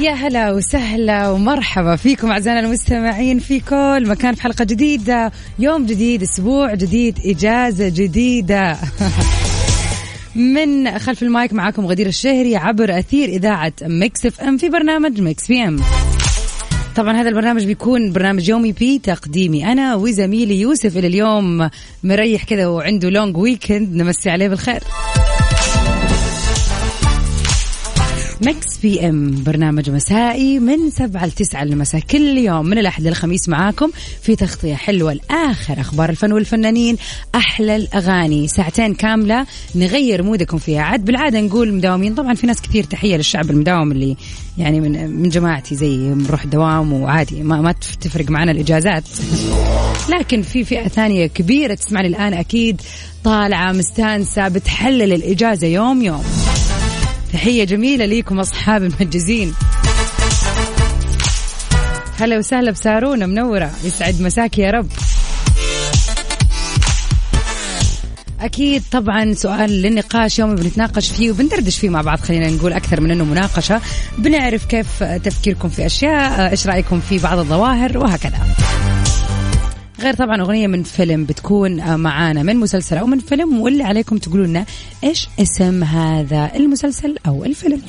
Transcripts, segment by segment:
يا هلا وسهلا ومرحبا فيكم أعزائنا المستمعين في كل مكان في حلقة جديدة. يوم جديد أسبوع جديد إجازة جديدة. من خلف المايك معاكم غدير الشهري عبر أثير إذاعة Mix FM في برنامج Mix PM. طبعا هذا البرنامج بيكون برنامج يومي بتقديمي أنا وزميلي يوسف اللي اليوم مريح كذا وعنده long weekend نمسي عليه بالخير. Mix PM. برنامج مسائي من سبعة لتسعة المساء كل يوم من الأحد للخميس معاكم في تغطية حلوة. لآخر أخبار الفن والفنانين أحلى الأغاني. ساعتين كاملة نغير mood كم فيها. عاد بالعادة نقول مداومين. طبعا في ناس كثير تحية للشعب المداوم اللي يعني من من جماعتي زي نروح دوام وعادي. ما ما تفرق معنا الإجازات. لكن في فئة ثانية كبيرة تسمعني الآن أكيد طالعة مستانسة بتحلل الإجازة يوم يوم. تحية جميلة ليكم أصحاب المنجزين هلا وسهلا بسارونا منورة يسعد مساك يا رب. أكيد طبعا سؤال للنقاش يومي بنتناقش فيه وبندردش فيه مع بعض خلينا نقول أكثر من أنه مناقشة. بنعرف كيف تفكيركم في أشياء إيش رأيكم في بعض الظواهر وهكذا. غير طبعا أغنية من فيلم بتكون معانا من مسلسل أو من فيلم واللي عليكم تقولوا لنا إيش اسم هذا المسلسل أو الفيلم.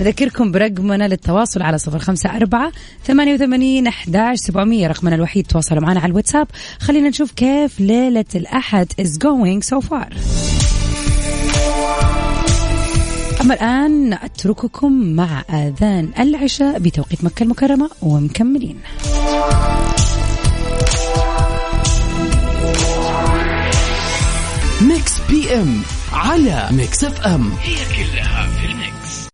نذكركم برقمنا للتواصل على صفر خمسة أربعة ثمانية وثمانين أحداش سبعمية رقمنا الوحيد تواصلوا معنا على الواتساب. خلينا نشوف كيف ليلة الأحد is going so far. أما الآن أترككم مع آذان العشاء بتوقيت مكة المكرمة ومكملين. Mix PM على Mix FM هي كلها في ال mix.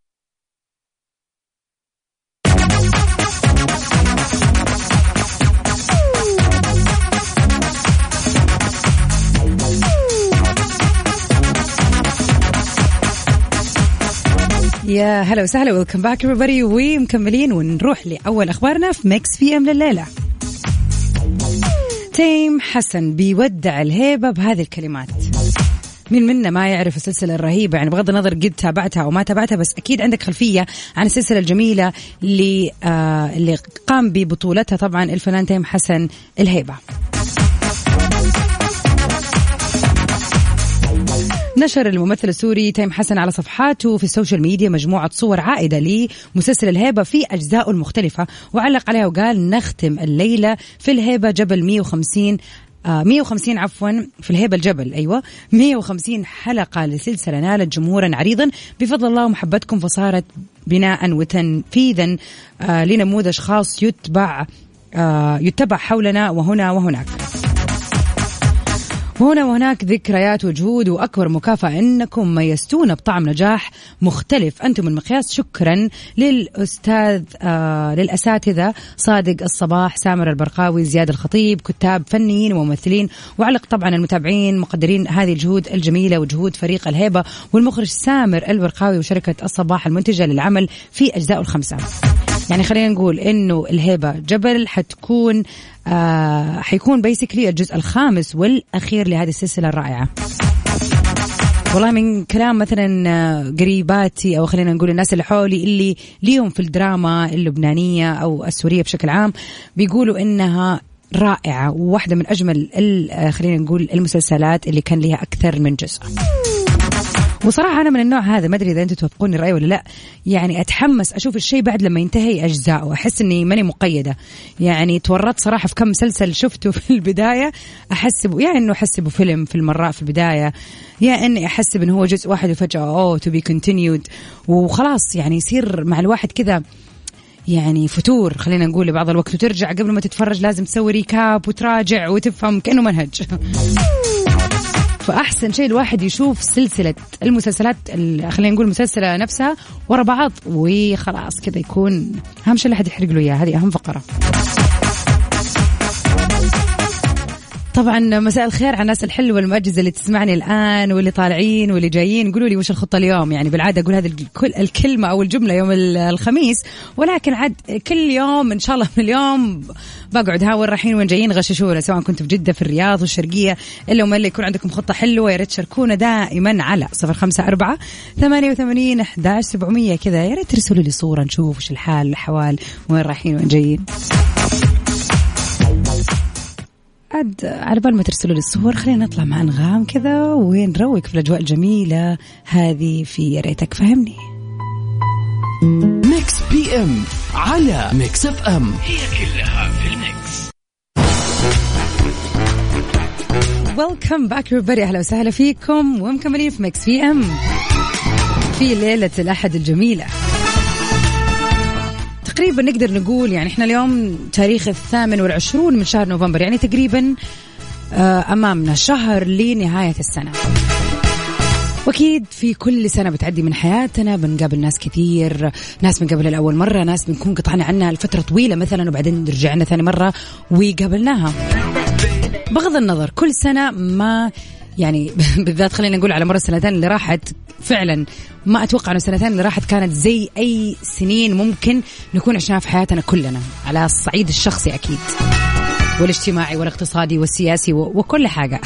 يا هلا وسهلا welcome back everybody. ومكملين ونروح لأول أخبارنا في Mix PM لليلة. تيم حسن بيودع الهيبة بهذه الكلمات. مين منا ما يعرف السلسلة الرهيبة؟ يعني بغض النظر قد تابعتها أو ما تابعتها بس أكيد عندك خلفية عن السلسلة الجميلة اللي آه اللي قام ببطولتها طبعا الفنان تيم حسن الهيبة. نشر الممثل السوري تيم حسن على صفحاته في ال social media مجموعة صور عائدة لمسلسل الهيبة في أجزائه المختلفة وعلق عليها وقال نختم الليلة في الهيبة جبل 150 آه 150 عفوا في الهيبة الجبل أيوة. 150 حلقة لسلسلة نالت جمهورا عريضا. بفضل الله ومحبتكم فصارت بناء وتنفيذا آه لنموذج خاص يتبع آه يتبع حولنا وهنا وهناك. وهنا وهناك ذكريات وجهود وأكبر مكافأة إنكم ميزتونا بطعم نجاح مختلف. أنتم المقياس شكرا للأستاذ آه للأساتذة صادق الصباح سامر البرقاوي زياد الخطيب كتاب فنيين وممثلين. وعلق طبعا المتابعين مقدرين هذه الجهود الجميلة وجهود فريق الهيبة والمخرج سامر البرقاوي وشركة الصباح المنتجة للعمل في اجزائه الخمسة. يعني خلينا نقول إنه الهيبة جبل حتكون آه حيكون بيسكلي الجزء الخامس والأخير لهذه السلسلة الرائعة. والله من كلام مثلا قريباتي أو خلينا نقول الناس اللي حولي اللي ليهم في الدراما اللبنانية أو السورية بشكل عام بيقولوا إنها رائعة وواحدة من أجمل خلينا نقول المسلسلات اللي كان لها أكثر من جزء. وصراحة أنا من النوع هذا ما أدري إذا أنتم توافقوني الرأي ولا لا. يعني أتحمس أشوف الشيء بعد لما ينتهي أجزاء وأحس إني ماني مقيدة. يعني تورطت صراحة في كم مسلسل شفته في البداية أحسب يا إنه أحسبه فيلم في المراء في البداية. يا إني أحسب إنه هو جزء واحد وفجأة أوه to be continued وخلاص يعني يصير مع الواحد كذا يعني فتور خلينا نقول لبعض الوقت وترجع قبل ما تتفرج لازم تسوي recap وتراجع وتفهم كأنه منهج. فأحسن شيء الواحد يشوف سلسلة المسلسلات ال- خلينا نقول المسلسله نفسها ورا بعض وخلاص كذا يكون أهم شيء لا حد يحرق له إياها. هذه أهم فقرة. طبعا مساء الخير على الناس الحلوة المؤجزه اللي تسمعني الآن واللي طالعين واللي جايين. قولوا لي وش الخطة اليوم؟ يعني بالعادة أقول هذه الكل الكلمة أو الجملة يوم ال- الخميس ولكن عاد كل يوم إن شاء الله من اليوم بقعد ها وين رايحين وين جايين غششونا سواء كنتوا في جدة في الرياض والشرقيه إلا وما اللي يكون عندكم خطة حلوة يا ريت تشاركونا دائما على صفر خمسة أربعة ثمانية وثمانين احداش سبعمئه كذا. يا ريت ترسلوا لي صورة نشوف وش الحال الأحوال وين رايحين وين جايين. عاد على بال ما ترسلوا لي الصور خلينا نطلع مع أنغام كذا ونروق في الأجواء الجميلة هذه في يا ريتك. فهمني. Mix PM على Mix FM. هي كلها في ال mix. welcome back everybody. أهلا وسهلا فيكم. ومكملين في Mix PM. في ليلة الأحد الجميلة. تقريبا نقدر نقول يعني إحنا اليوم تاريخ الثامن والعشرون من شهر نوفمبر يعني تقريبا آه، أمامنا شهر لنهاية السنة. وأكيد في كل سنة بتعدي من حياتنا بنقابل ناس كثير ناس بنقابلها لأول مرة ناس بنكون قطعنا عنها لفترة طويلة مثلا وبعدين رجعنا ثاني مرة وقابلناها. بغض النظر كل سنة ما يعني بالذات خلينا نقول على مر السنتين اللي راحت فعلا ما أتوقع انه السنتين اللي راحت كانت زي أي سنين ممكن نكون عشناها في حياتنا كلنا على الصعيد الشخصي أكيد والاجتماعي والاقتصادي والسياسي وكل حاجة.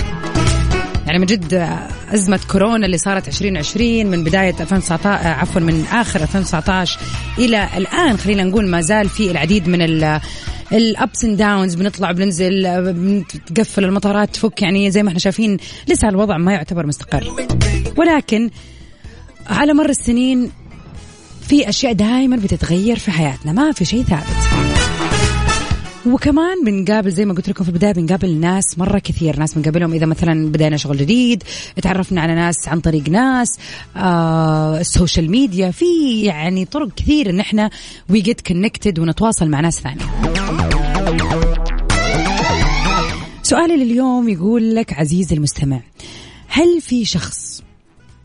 يعني من جد أزمة كورونا اللي صارت 2020 من بداية 2019 عفوا من آخر 2019 إلى الآن خلينا نقول ما زال في العديد من ال ups and downs بنطلع بننزل بنتقفل المطارات تفك يعني زي ما إحنا شايفين لسه الوضع ما يعتبر مستقر. ولكن على مر السنين في أشياء دائما بتتغير في حياتنا ما في شيء ثابت. وكمان بنقابل زي ما قلت لكم في البداية بنقابل ناس مرة كثير ناس بنقابلهم إذا مثلا بدينا شغل جديد تعرفنا على ناس عن طريق ناس آه ال social media في يعني طرق كثير إن إحنا we get connected ونتواصل مع ناس ثانية. سؤالي لليوم يقول لك عزيزي المستمع هل في شخص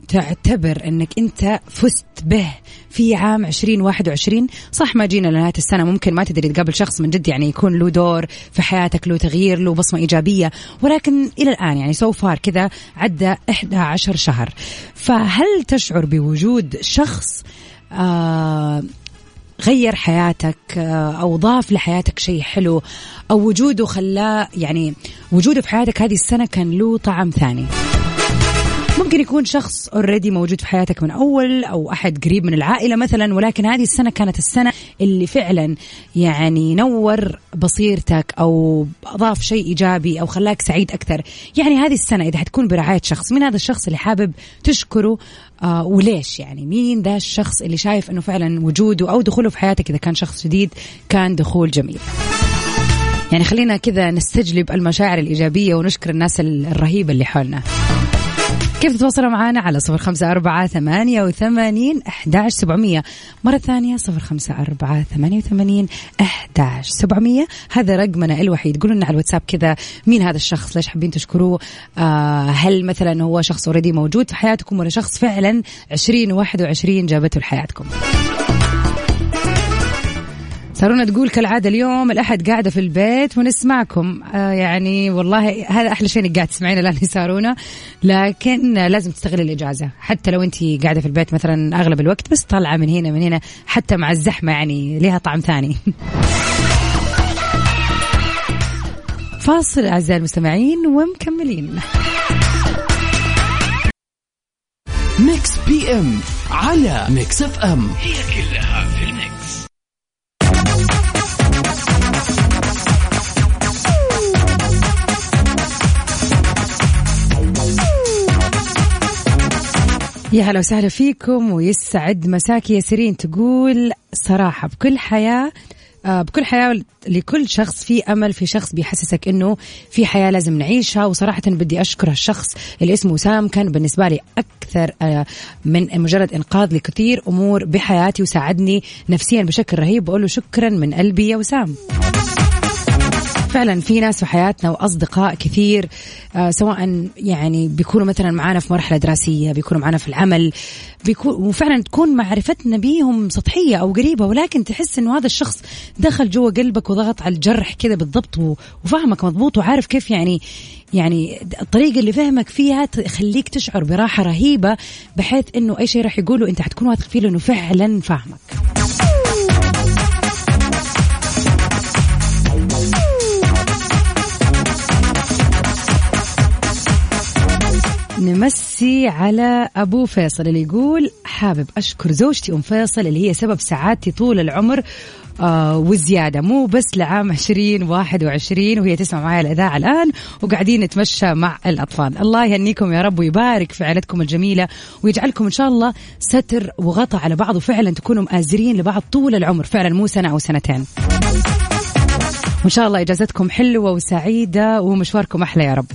تعتبر أنك أنت فزت به في عام 2021 صح ما جينا لنهاية السنة ممكن ما تدري تقابل شخص من جد يعني يكون له دور في حياتك له تغيير له بصمة إيجابية ولكن إلى الآن يعني سو فار كذا عدى 11 شهر. فهل تشعر بوجود شخص آه غير حياتك آه، أو ضاف لحياتك شيء حلو أو وجوده خلاه يعني وجوده في حياتك هذه السنة كان له طعم ثاني. ممكن يكون شخص already موجود في حياتك من أول أو أحد قريب من العائلة مثلا ولكن هذه السنة كانت السنة اللي فعلا يعني نور بصيرتك أو أضاف شيء إيجابي أو خلاك سعيد أكثر. يعني هذه السنة إذا حتكون برعاية شخص مين هذا الشخص اللي حابب تشكره؟ آه وليش يعني؟ مين ذا الشخص اللي شايف إنه فعلا وجوده أو دخوله في حياتك إذا كان شخص جديد كان دخول جميل؟ يعني خلينا كذا نستجلب المشاعر الإيجابية ونشكر الناس الرهيبة اللي حولنا. كيف تتواصلوا معنا على صفر خمسة أربعة ثمانية وثمانين أحداش سبعمية؟ مرة ثانية صفر خمسة أربعة ثمانية وثمانين أحداش سبعمية. هذا رقمنا الوحيد. قولوا لنا على الواتساب كذا مين هذا الشخص ليش حابين تشكروه؟ آه هل مثلا هو شخص أوريدي موجود في حياتكم ولا شخص فعلا عشرين واحد وعشرين جابته لحياتكم؟ سارونا تقول كالعادة اليوم الأحد قاعدة في البيت ونسمعكم. آه يعني والله هذا أحلى شيء إنك قاعد تسمعين الآن يا سارونا. لكن لازم تستغلي الإجازة. حتى لو أنت قاعدة في البيت مثلا أغلب الوقت بس طالعة من هنا من هنا حتى مع الزحمة يعني لها طعم ثاني. فاصل أعزائي المستمعين ومكملين. Mix PM على Mix FM. هي كلها في ال Mix. يا هلا وسهلا فيكم ويسعد مساكي يا سيرين تقول صراحة بكل حياة آه، بكل حياة لكل شخص في أمل في شخص بيحسسك إنه في حياة لازم نعيشها. وصراحة بدي أشكر الشخص اللي اسمه وسام كان بالنسبة لي أكثر آه، من مجرد إنقاذ لكثير أمور بحياتي وساعدني نفسيا بشكل رهيب. بقول له شكرا من قلبي يا وسام. فعلا في ناس في حياتنا وأصدقاء كثير آه سواء يعني بيكونوا مثلا معانا في مرحلة دراسية بيكونوا معانا في العمل بيكون وفعلا تكون معرفتنا بيهم سطحية أو قريبة ولكن تحس إنه هذا الشخص دخل جوا قلبك وضغط على الجرح كذا بالضبط وفهمك مضبوط وعارف كيف يعني يعني الطريقة اللي فهمك فيها تخليك تشعر براحة رهيبة بحيث إنه أي شيء راح يقوله أنت حتكون واثق فيه لأنه فعلا فاهمك. نمسي على أبو فيصل اللي يقول حابب أشكر زوجتي أم فيصل اللي هي سبب سعادتي طول العمر آه وزيادة. مو بس لعام 2021 وهي تسمع معي الإذاعة الآن وقاعدين نتمشى مع الأطفال. الله يهنيكم يا رب ويبارك في عائلتكم الجميلة ويجعلكم إن شاء الله ستر وغطى على بعض وفعلا تكونوا مآزرين لبعض طول العمر. فعلا مو سنة أو سنتين. وإن شاء الله إجازتكم حلوة وسعيدة ومشواركم أحلى يا رب.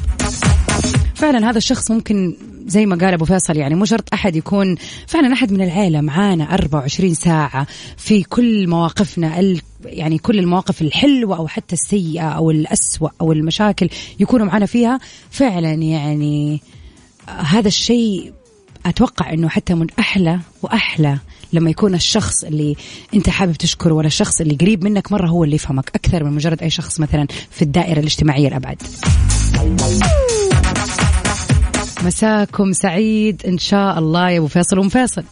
فعلا هذا الشخص ممكن زي ما قال أبو فيصل يعني مو شرط أحد يكون فعلا أحد من العيلة معانا 24 ساعة في كل مواقفنا ال يعني كل المواقف الحلوة أو حتى السيئة أو الاسوء أو المشاكل يكونوا معنا فيها. فعلا يعني هذا الشيء أتوقع إنه حتى من أحلى وأحلى لما يكون الشخص اللي أنت حابب تشكره ولا الشخص اللي قريب منك مرة هو اللي يفهمك أكثر من مجرد أي شخص مثلا في الدائرة الاجتماعية الأبعد. مساكم سعيد إن شاء الله يا أبو فيصل وأم فيصل.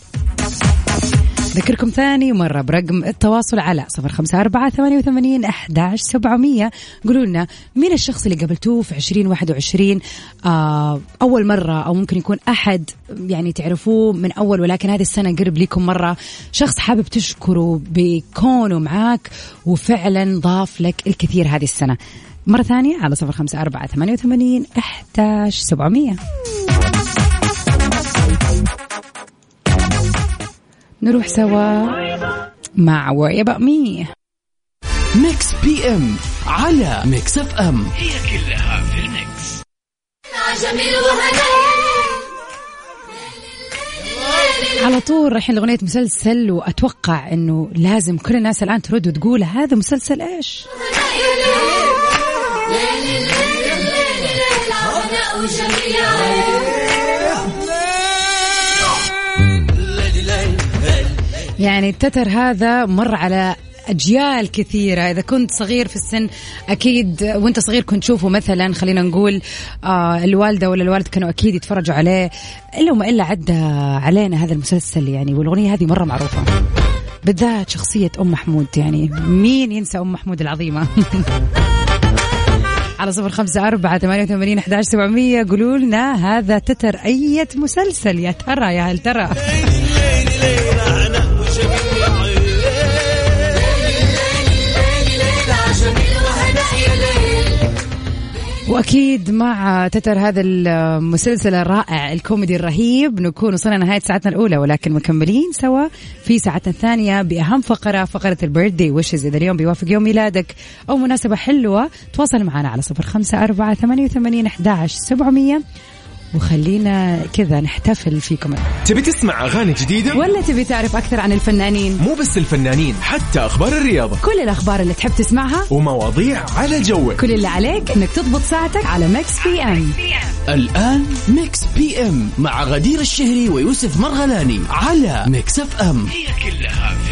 ذكركم ثاني مرة برقم التواصل على صفر خمسة أربعة ثمانية وثمانين أحداش سبعمية. قولوا لنا مين الشخص اللي قابلتوه في عشرين واحد وعشرين؟ آه أول مرة أو ممكن يكون أحد يعني تعرفوه من أول ولكن هذه السنة قرب لكم مرة. شخص حابب تشكره بكونه معاك وفعلا ضاف لك الكثير هذه السنة. مرة ثانية على صفر خمسة أربعة ثمانية وثمانين أحداش سبعمية. نروح سوا مع وريا باوت مي Mix PM على ميكس إف إم. هي كلها في ال Mix. على طول رايحين لأغنية مسلسل وأتوقع أنه لازم كل الناس الآن ترد وتقول هذا مسلسل إيش؟ يعني التتر هذا مر على أجيال كثيرة. إذا كنت صغير في السن أكيد وأنت صغير كنت تشوفه مثلا خلينا نقول آه الوالدة ولا الوالد كانوا أكيد يتفرجوا عليه. إلا وما إلا عدى علينا هذا المسلسل يعني والأغنية هذه مرة معروفة. بالذات شخصية أم محمود يعني مين ينسى أم محمود العظيمة؟ على صفر خمسة أربعة ثمانية وثمانين أحداش سبعمية. قولوا لنا هذا تتر أية مسلسل يا ترى يا هل ترى؟ وأكيد مع تتر هذا المسلسل الرائع الكوميدي الرهيب نكون وصلنا نهايه ساعتنا الأولى ولكن مكملين سوا في ساعتنا الثانية بأهم فقرة فقرة البيرثدي وشز إذا اليوم بيوافق يوم ميلادك أو مناسبة حلوة تواصل معنا على صفر خمسة أربعة ثمانية وثمانين احداش سبعمئه وخلينا كذا نحتفل فيكم. تبي تسمع أغاني جديدة؟ ولا تبي تعرف أكثر عن الفنانين؟ مو بس الفنانين حتى أخبار الرياضة. كل الأخبار اللي تحب تسمعها ومواضيع على جوك. كل اللي عليك أنك تضبط ساعتك على Mix PM. الآن Mix PM مع غدير الشهري ويوسف مرغلاني على Mix FM. هي كلها في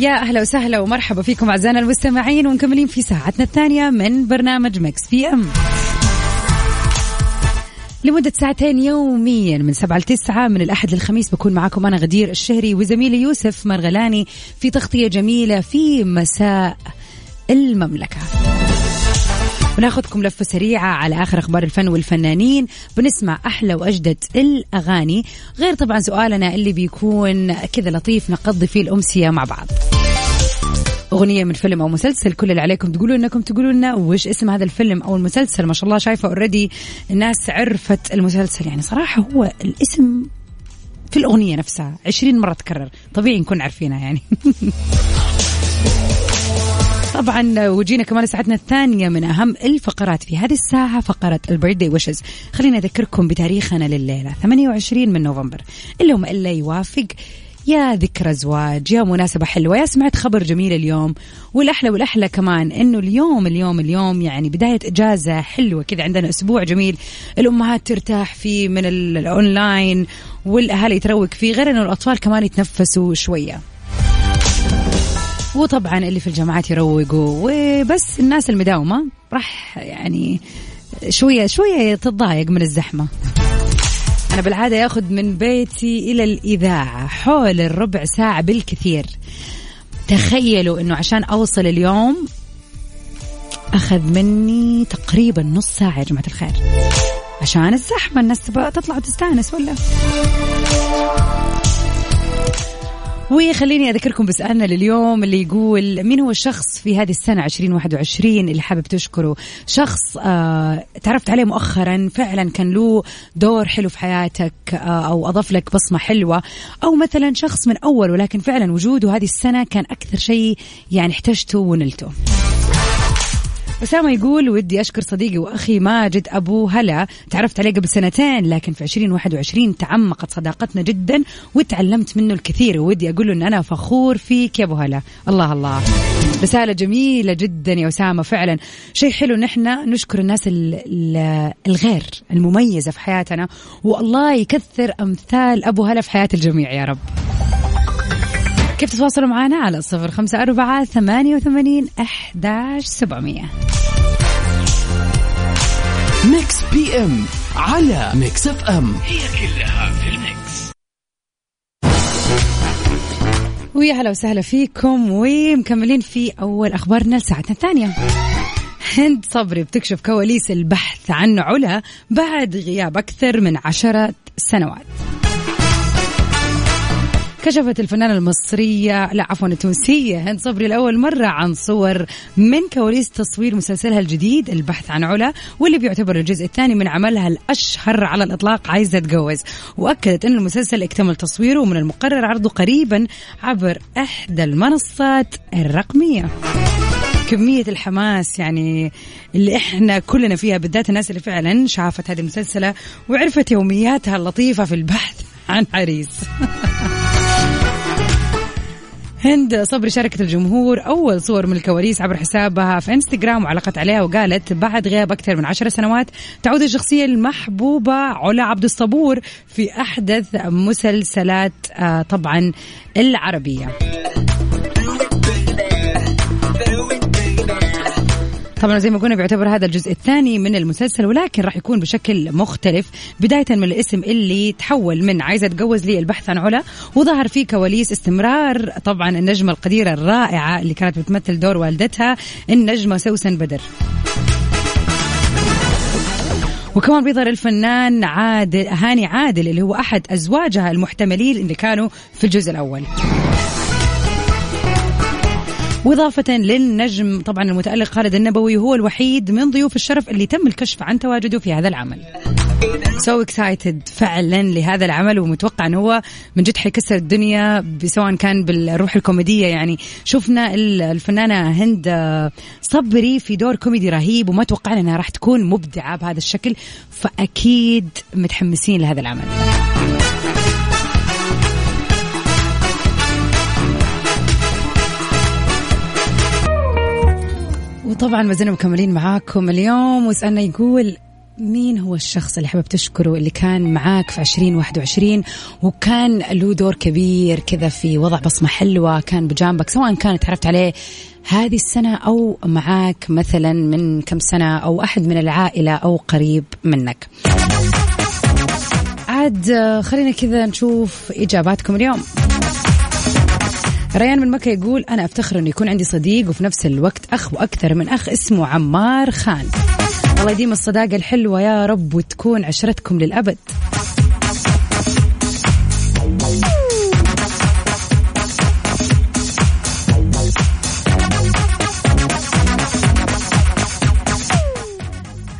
يا أهلا وسهلا ومرحبا فيكم أعزائنا المستمعين ومكملين في ساعتنا الثانية من برنامج مكس بي أم. لمدة ساعتين يوميا من سبعة لتسعة من الأحد للخميس بكون معكم أنا غدير الشهري وزميلي يوسف مرغلاني في تغطية جميلة في مساء المملكة. وناخذكم لفة سريعة على آخر أخبار الفن والفنانين. بنسمع أحلى وأجدد الأغاني غير طبعا سؤالنا اللي بيكون كذا لطيف نقضي فيه الأمسية مع بعض. أغنية من فيلم أو مسلسل كل اللي عليكم تقولوا إنكم تقولوا لنا وش اسم هذا الفيلم أو المسلسل. ما شاء الله شايفة اوريدي الناس عرفت المسلسل. يعني صراحة هو الاسم في الأغنية نفسها عشرين مرة تكرر. طبيعي نكون عارفينها يعني. طبعا وجينا كمان ساعتنا الثانية من أهم الفقرات في هذه الساعة فقرة البيرثدي ويشز خلينا أذكركم بتاريخنا لليلة 28 من نوفمبر. اللي هم إلا يوافق. يا ذكرى زواج يا مناسبة حلوة يا سمعت خبر جميل اليوم. والأحلى والأحلى كمان إنه اليوم اليوم اليوم يعني بداية إجازة حلوة كذا عندنا أسبوع جميل. الأمهات ترتاح فيه من الأونلاين والأهالي يتروق فيه غير إنه الأطفال كمان يتنفسوا شوية. وطبعا اللي في الجامعات يروقوا. وبس الناس المداومة راح يعني شوية شوية تتضايق من الزحمة. أنا بالعادة ياخذ من بيتي إلى الإذاعة حول الربع ساعة بالكثير. تخيلوا أنه عشان أوصل اليوم أخذ مني تقريبا نص ساعة يا جماعة الخير. عشان الزحمة الناس تبغى تطلع وتستانس ولا؟ وخليني أذكركم بسؤالنا لليوم اللي يقول مين هو الشخص في هذه السنة 2021 اللي حابب تشكره؟ شخص آه تعرفت عليه مؤخرا فعلا كان له دور حلو في حياتك آه أو أضاف لك بصمة حلوة أو مثلا شخص من أول ولكن فعلا وجوده هذه السنة كان أكثر شيء يعني احتجته ونلته. أسامة يقول ودي أشكر صديقي وأخي ماجد أبو هلا. تعرفت عليه قبل سنتين لكن في 2021 تعمقت صداقتنا جدا وتعلمت منه الكثير. ودي أقول له أن أنا فخور فيك يا أبو هلا. الله الله. رسالة جميلة جدا يا أسامة فعلا. شيء حلو إن إحنا نشكر الناس الغير المميزة في حياتنا والله يكثر أمثال أبو هلا في حياة الجميع يا رب. كيف تتواصلوا معنا على صفر خمسة أربعة ثمانية وثمانين أحداش سبعمية. Mix PM على Mix FM هي كلها في ال Mix. ويا هلا وسهلا فيكم ومكملين في أول أخبارنا لساعتنا الثانية. هند صبري بتكشف كواليس البحث عن علا بعد غياب أكثر من عشرة سنوات. كشفت الفنانة المصرية لا عفوا التونسية هند صبري لأول مرة عن صور من كواليس تصوير مسلسلها الجديد البحث عن علا واللي بيعتبر الجزء الثاني من عملها الأشهر على الإطلاق عايزة تتجوز. وأكدت أن المسلسل اكتمل تصويره ومن المقرر عرضه قريبا عبر إحدى المنصات الرقمية. كمية الحماس يعني اللي إحنا كلنا فيها بالذات الناس اللي فعلا شافت هذه المسلسلة وعرفت يومياتها اللطيفة في البحث عن عريس هند صبري شاركت الجمهور أول صور من الكواليس عبر حسابها في إنستغرام وعلقت عليها وقالت بعد غياب أكثر من عشر سنوات تعود الشخصية المحبوبة علا عبد الصبور في أحدث مسلسلات آه، طبعا العربية. طبعا زي ما قلنا بيعتبر هذا الجزء الثاني من المسلسل ولكن راح يكون بشكل مختلف بداية من الاسم اللي تحول من عايزة اتجوز لي البحث عن علا وظهر فيه كواليس استمرار. طبعا النجمة القديرة الرائعة اللي كانت بتمثل دور والدتها النجمة سوسن بدر. وكمان بيظهر الفنان عادل هاني عادل اللي هو أحد أزواجها المحتملين اللي كانوا في الجزء الأول. وإضافة للنجم طبعا المتألق خالد النبوي هو الوحيد من ضيوف الشرف اللي تم الكشف عن تواجده في هذا العمل. so so excited فعلا لهذا العمل ومتوقع إنه هو من جد حيكسر الدنيا سواء كان بالروح الكوميدية. يعني شفنا الفنانة هند صبري في دور كوميدي رهيب وما توقعنا إنها راح تكون مبدعة بهذا الشكل فأكيد متحمسين لهذا العمل. وطبعا ما زلنا مكملين معاكم اليوم. وسألنا يقول مين هو الشخص اللي حابب تشكره اللي كان معاك في 2021 وكان له دور كبير كذا في وضع بصمة حلوة كان بجانبك سواء كان تعرفت عليه هذه السنة أو معاك مثلا من كم سنة أو أحد من العائلة أو قريب منك. عاد خلينا كذا نشوف إجاباتكم اليوم. ريان من مكة يقول أنا أفتخر أنه يكون عندي صديق وفي نفس الوقت أخ وأكثر من أخ اسمه عمار خان. الله يديم الصداقة الحلوة يا رب وتكون عشرتكم للأبد.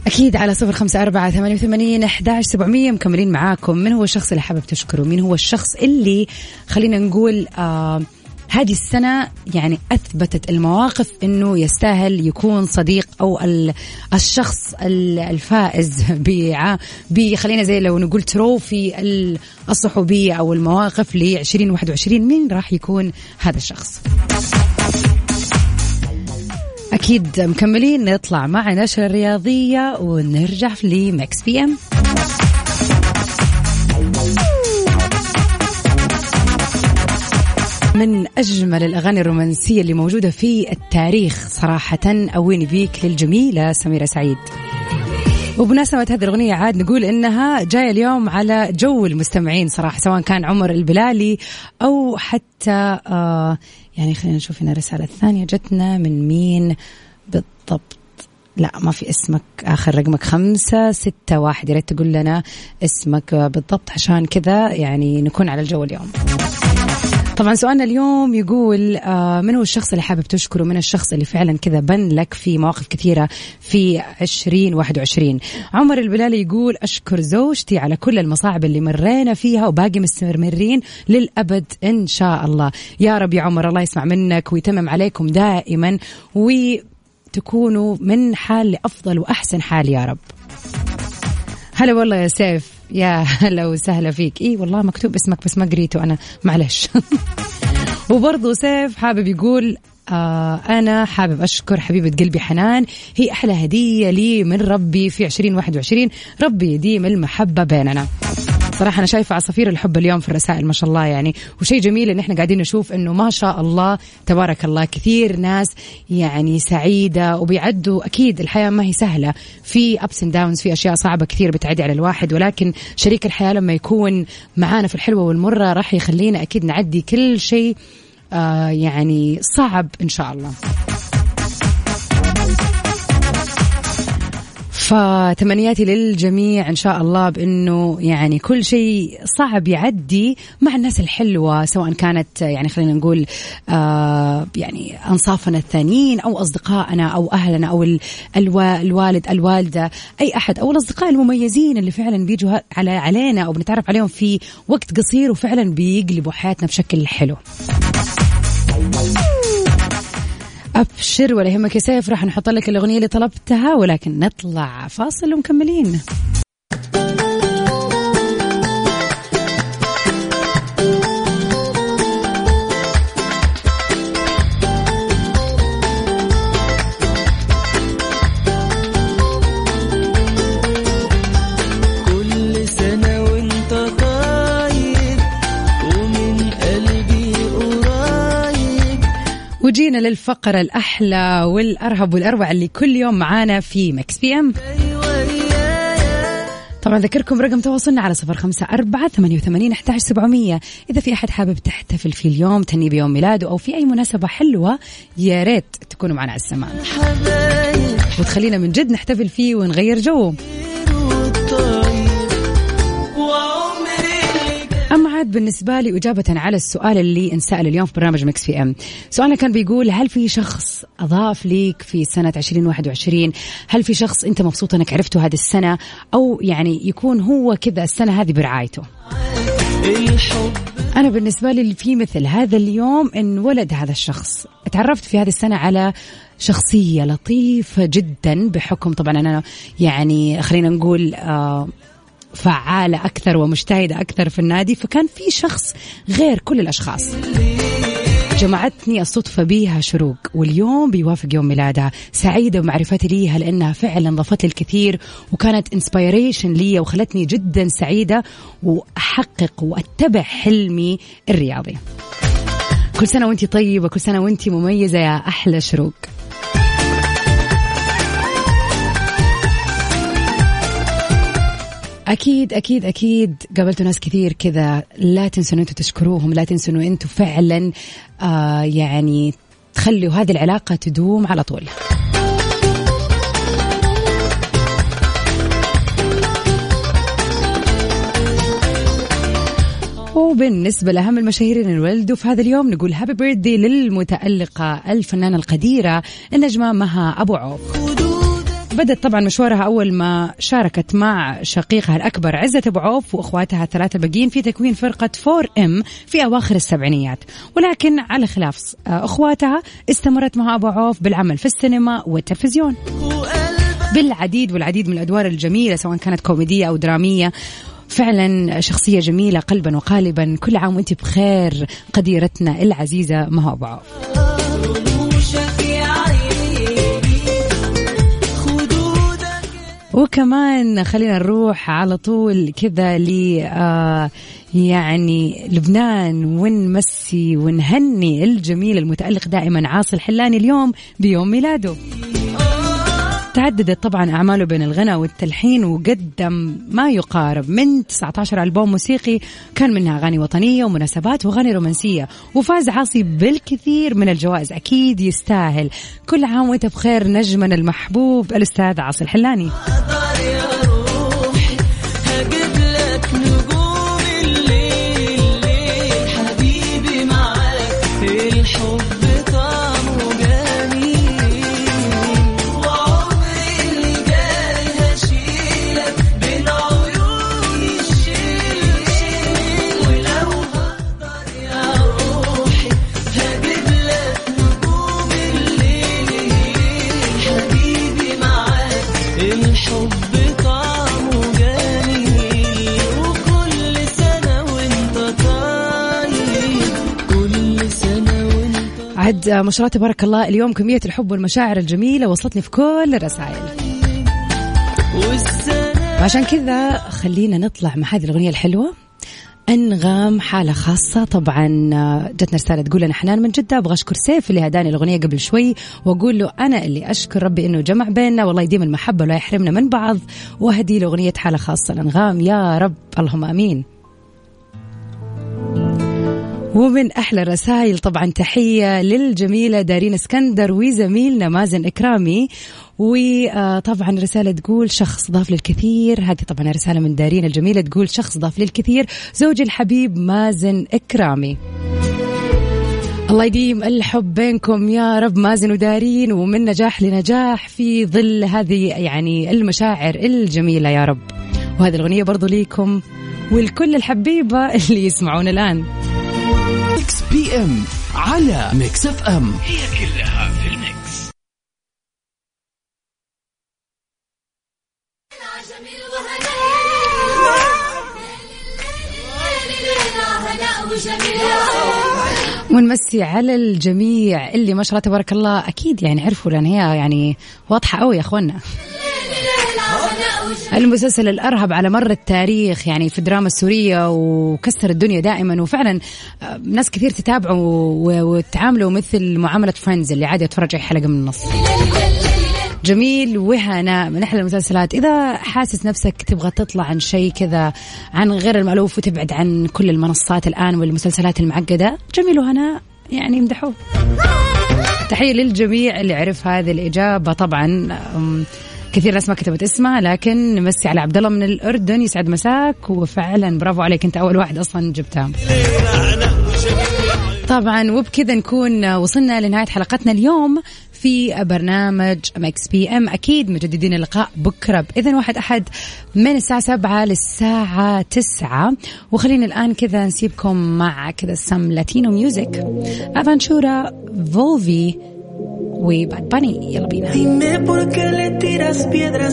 أكيد على صفر خمسة أربعة ثمانية وثمانين أحداش سبعمية مكملين معاكم. من هو الشخص اللي حابب تشكره؟ مين هو الشخص اللي خلينا نقول آه هذه السنة يعني أثبتت المواقف أنه يستاهل يكون صديق أو الشخص الفائز ب خلينا زي لو نقول تروفي الصحوبية أو المواقف ل 2021 مين راح يكون هذا الشخص؟ أكيد مكملين نطلع مع نشرة رياضية ونرجع ل Mix PM من أجمل الأغاني الرومانسية اللي موجودة في التاريخ صراحة. أويني بيك للجميلة سميرة سعيد. وبمناسبة هذه الأغنية عاد نقول إنها جاية اليوم على جو المستمعين صراحة سواء كان عمر البلالي أو حتى آه يعني خلينا نشوف هنا الرسالة الثانية. جتنا من مين بالضبط؟ لا ما في اسمك. آخر رقمك خمسة ستة واحد. يا ريت تقول لنا اسمك بالضبط عشان كذا يعني نكون على الجو اليوم. طبعا سؤالنا اليوم يقول آه من هو الشخص اللي حابب تشكره؟ من الشخص اللي فعلا كذا بن لك في مواقف كثيرة في 2021 عمر البلالي يقول أشكر زوجتي على كل المصاعب اللي مرينا فيها وباقي مستمرين للأبد إن شاء الله. يا رب يا عمر الله يسمع منك ويتمم عليكم دائما وتكونوا من حال لأفضل وأحسن حال يا رب. هلا والله يا سيف. يا هلا وسهلا فيك. اي والله مكتوب اسمك بس ما قريته أنا. معلش. وبرضه سيف حابب يقول أنا حابب أشكر حبيبة قلبي حنان. هي أحلى هدية لي من ربي في 2021 ربي يديم المحبة بيننا. صراحة أنا شايفة عصافير الحب اليوم في الرسائل ما شاء الله يعني. وشيء جميل إن إحنا قاعدين نشوف إنه ما شاء الله تبارك الله كثير ناس يعني سعيدة وبيعدوا. أكيد الحياة ما هي سهلة. في ups and downs في أشياء صعبة كثير بتعدي على الواحد. ولكن شريك الحياة لما يكون معانا في الحلوة والمرة راح يخلينا أكيد نعدي كل شيء آه يعني صعب إن شاء الله. فتمنياتي للجميع إن شاء الله بإنه يعني كل شيء صعب يعدي مع الناس الحلوة سواء كانت يعني خلينا نقول آه يعني أنصافنا الثانيين أو أصدقائنا أو أهلنا أو الوالد الوالدة أي أحد أو الأصدقاء المميزين اللي فعلا بيجوا على علينا أو بنتعرف عليهم في وقت قصير وفعلا بيقلبوا حياتنا بشكل حلو. أبشر ولا يهمك يا سيف راح نحط لك الأغنية اللي طلبتها ولكن نطلع فاصل ومكملين. وجينا للفقرة الأحلى والأرهب والأروع اللي كل يوم معانا في Mix PM طبعا ذكركم رقم تواصلنا على صفر خمسة أربعة ثمانية وثمانين أحداش سبعمية. إذا في أحد حابب تحتفل في اليوم تهني بيوم ميلاده أو في أي مناسبة حلوة يا ريت تكونوا معنا على السمع. وتخلينا من جد نحتفل فيه ونغير جو. عاد بالنسبة لي إجابة على السؤال اللي انسأل اليوم في برنامج مكس في أم. سؤالنا كان بيقول هل في شخص أضاف ليك في سنة 2021 هل في شخص أنت مبسوط أنك عرفته هذه السنة؟ أو يعني يكون هو كذا السنة هذه برعايته. أنا بالنسبة لي في مثل هذا اليوم إن ولد هذا الشخص. تعرفت في هذه السنة على شخصية لطيفة جدا بحكم طبعا أنا يعني خلينا نقول آه فعالة أكثر ومجتهدة أكثر في النادي فكان في شخص غير كل الأشخاص. جمعتني الصدفة بيها شروق واليوم بيوافق يوم ميلادها. سعيدة بمعرفتي ليها لأنها فعلا ضافت لي الكثير وكانت انسبيريشن لي وخلتني جدا سعيدة وأحقق وأتبع حلمي الرياضي. كل سنة وانت طيبة كل سنة وانت مميزة يا أحلى شروق. أكيد أكيد أكيد قابلتوا ناس كثير كذا. لا تنسوا ان أنتم تشكروهم لا تنسوا ان أنتم فعلا آه يعني تخلوا هذه العلاقة تدوم على طول. وبالنسبة لأهم المشاهير اللي انولدوا في هذا اليوم نقول هابي بيرثدي للمتألقة الفنانة القديرة النجمة مها أبو عوف. بدت طبعا مشوارها أول ما شاركت مع شقيقها الأكبر عزة أبو عوف وأخواتها الثلاثة الباقيين في تكوين فرقة 4 إم في أواخر السبعينيات. ولكن على خلاف أخواتها استمرت مع أبو عوف بالعمل في السينما والتلفزيون. بالعديد والعديد من الأدوار الجميلة سواء كانت كوميدية أو درامية فعلا شخصية جميلة قلبا وقالبا. كل عام وأنت بخير قديرتنا العزيزة مها أبو عوف. وكمان خلينا نروح على طول كذا ل آه يعني لبنان ونمسي ونهني الجميل المتألق دائما عاصي الحلاني اليوم بيوم ميلاده. تعددت طبعا أعماله بين الغنى والتلحين وقدم ما يقارب من 19 ألبوم موسيقي كان منها أغاني وطنية ومناسبات وأغاني رومانسية وفاز عاصي بالكثير من الجوائز أكيد يستاهل. كل عام وأنت بخير نجمنا المحبوب الأستاذ عاصي الحلاني. ما شاء الله تبارك الله. اليوم كمية الحب والمشاعر الجميلة وصلتني في كل الرسائل. عشان كذا خلينا نطلع مع هذه الأغنية الحلوة. أنغام حالة خاصة. طبعا جتنا رسالة تقول أنا حنان من جدة أبغى أشكر سيف اللي هداني الأغنية قبل شوي وأقول له أنا اللي أشكر ربي إنه جمع بيننا والله يديم المحبة ولا يحرمنا من بعض. وهدي له اغنيه حالة خاصة. الانغام يا رب اللهم آمين. ومن أحلى الرسائل طبعا تحية للجميلة دارين اسكندر وزميلنا مازن إكرامي. وطبعا رسالة تقول شخص ضاف للكثير. هذه طبعا رسالة من دارين الجميلة تقول شخص ضاف للكثير. زوجي الحبيب مازن إكرامي. الله يديم الحب بينكم يا رب مازن ودارين. ومن نجاح لنجاح في ظل هذه يعني المشاعر الجميلة يا رب. وهذه الأغنية برضو ليكم والكل الحبيبة اللي يسمعون الآن. Mix PM على Mix FM. هي كلها في ال Mix. ونمسي على الجميع اللي ما شاء الله تبارك الله. أكيد يعني عرفوا لأن هي يعني واضحة قوي يا اخوانا المسلسل الأرهب على مر التاريخ يعني في الدراما السورية وكسر الدنيا دائما. وفعلا آه، ناس كثير تتابعوا وتعاملوا مثل معاملة فريندز اللي عادي أتفرج اي حلقة من النص. جميل وهنا من أحلى المسلسلات. إذا حاسس نفسك تبغى تطلع عن شيء كذا عن غير المألوف وتبعد عن كل المنصات الآن والمسلسلات المعقدة جميل وهنا يعني امدحوه. تحية للجميع اللي عرف هذه الإجابة. طبعا كثير ناس ما كتبت اسمها لكن نمسي على عبد الله من الأردن يسعد مساك وفعلا برافو عليك أنت أول واحد أصلا جبتها. طبعا وبكذا نكون وصلنا لنهاية حلقتنا اليوم في برنامج Mix PM أكيد مجددين اللقاء بكرة بإذن واحد أحد من الساعة 7 للساعة 9 وخلينا الآن كذا نسيبكم مع كذا سم لاتينو ميوزك افانشورا فولفي Wi, Bad Bunny y Albina. Dime por qué le tiras piedras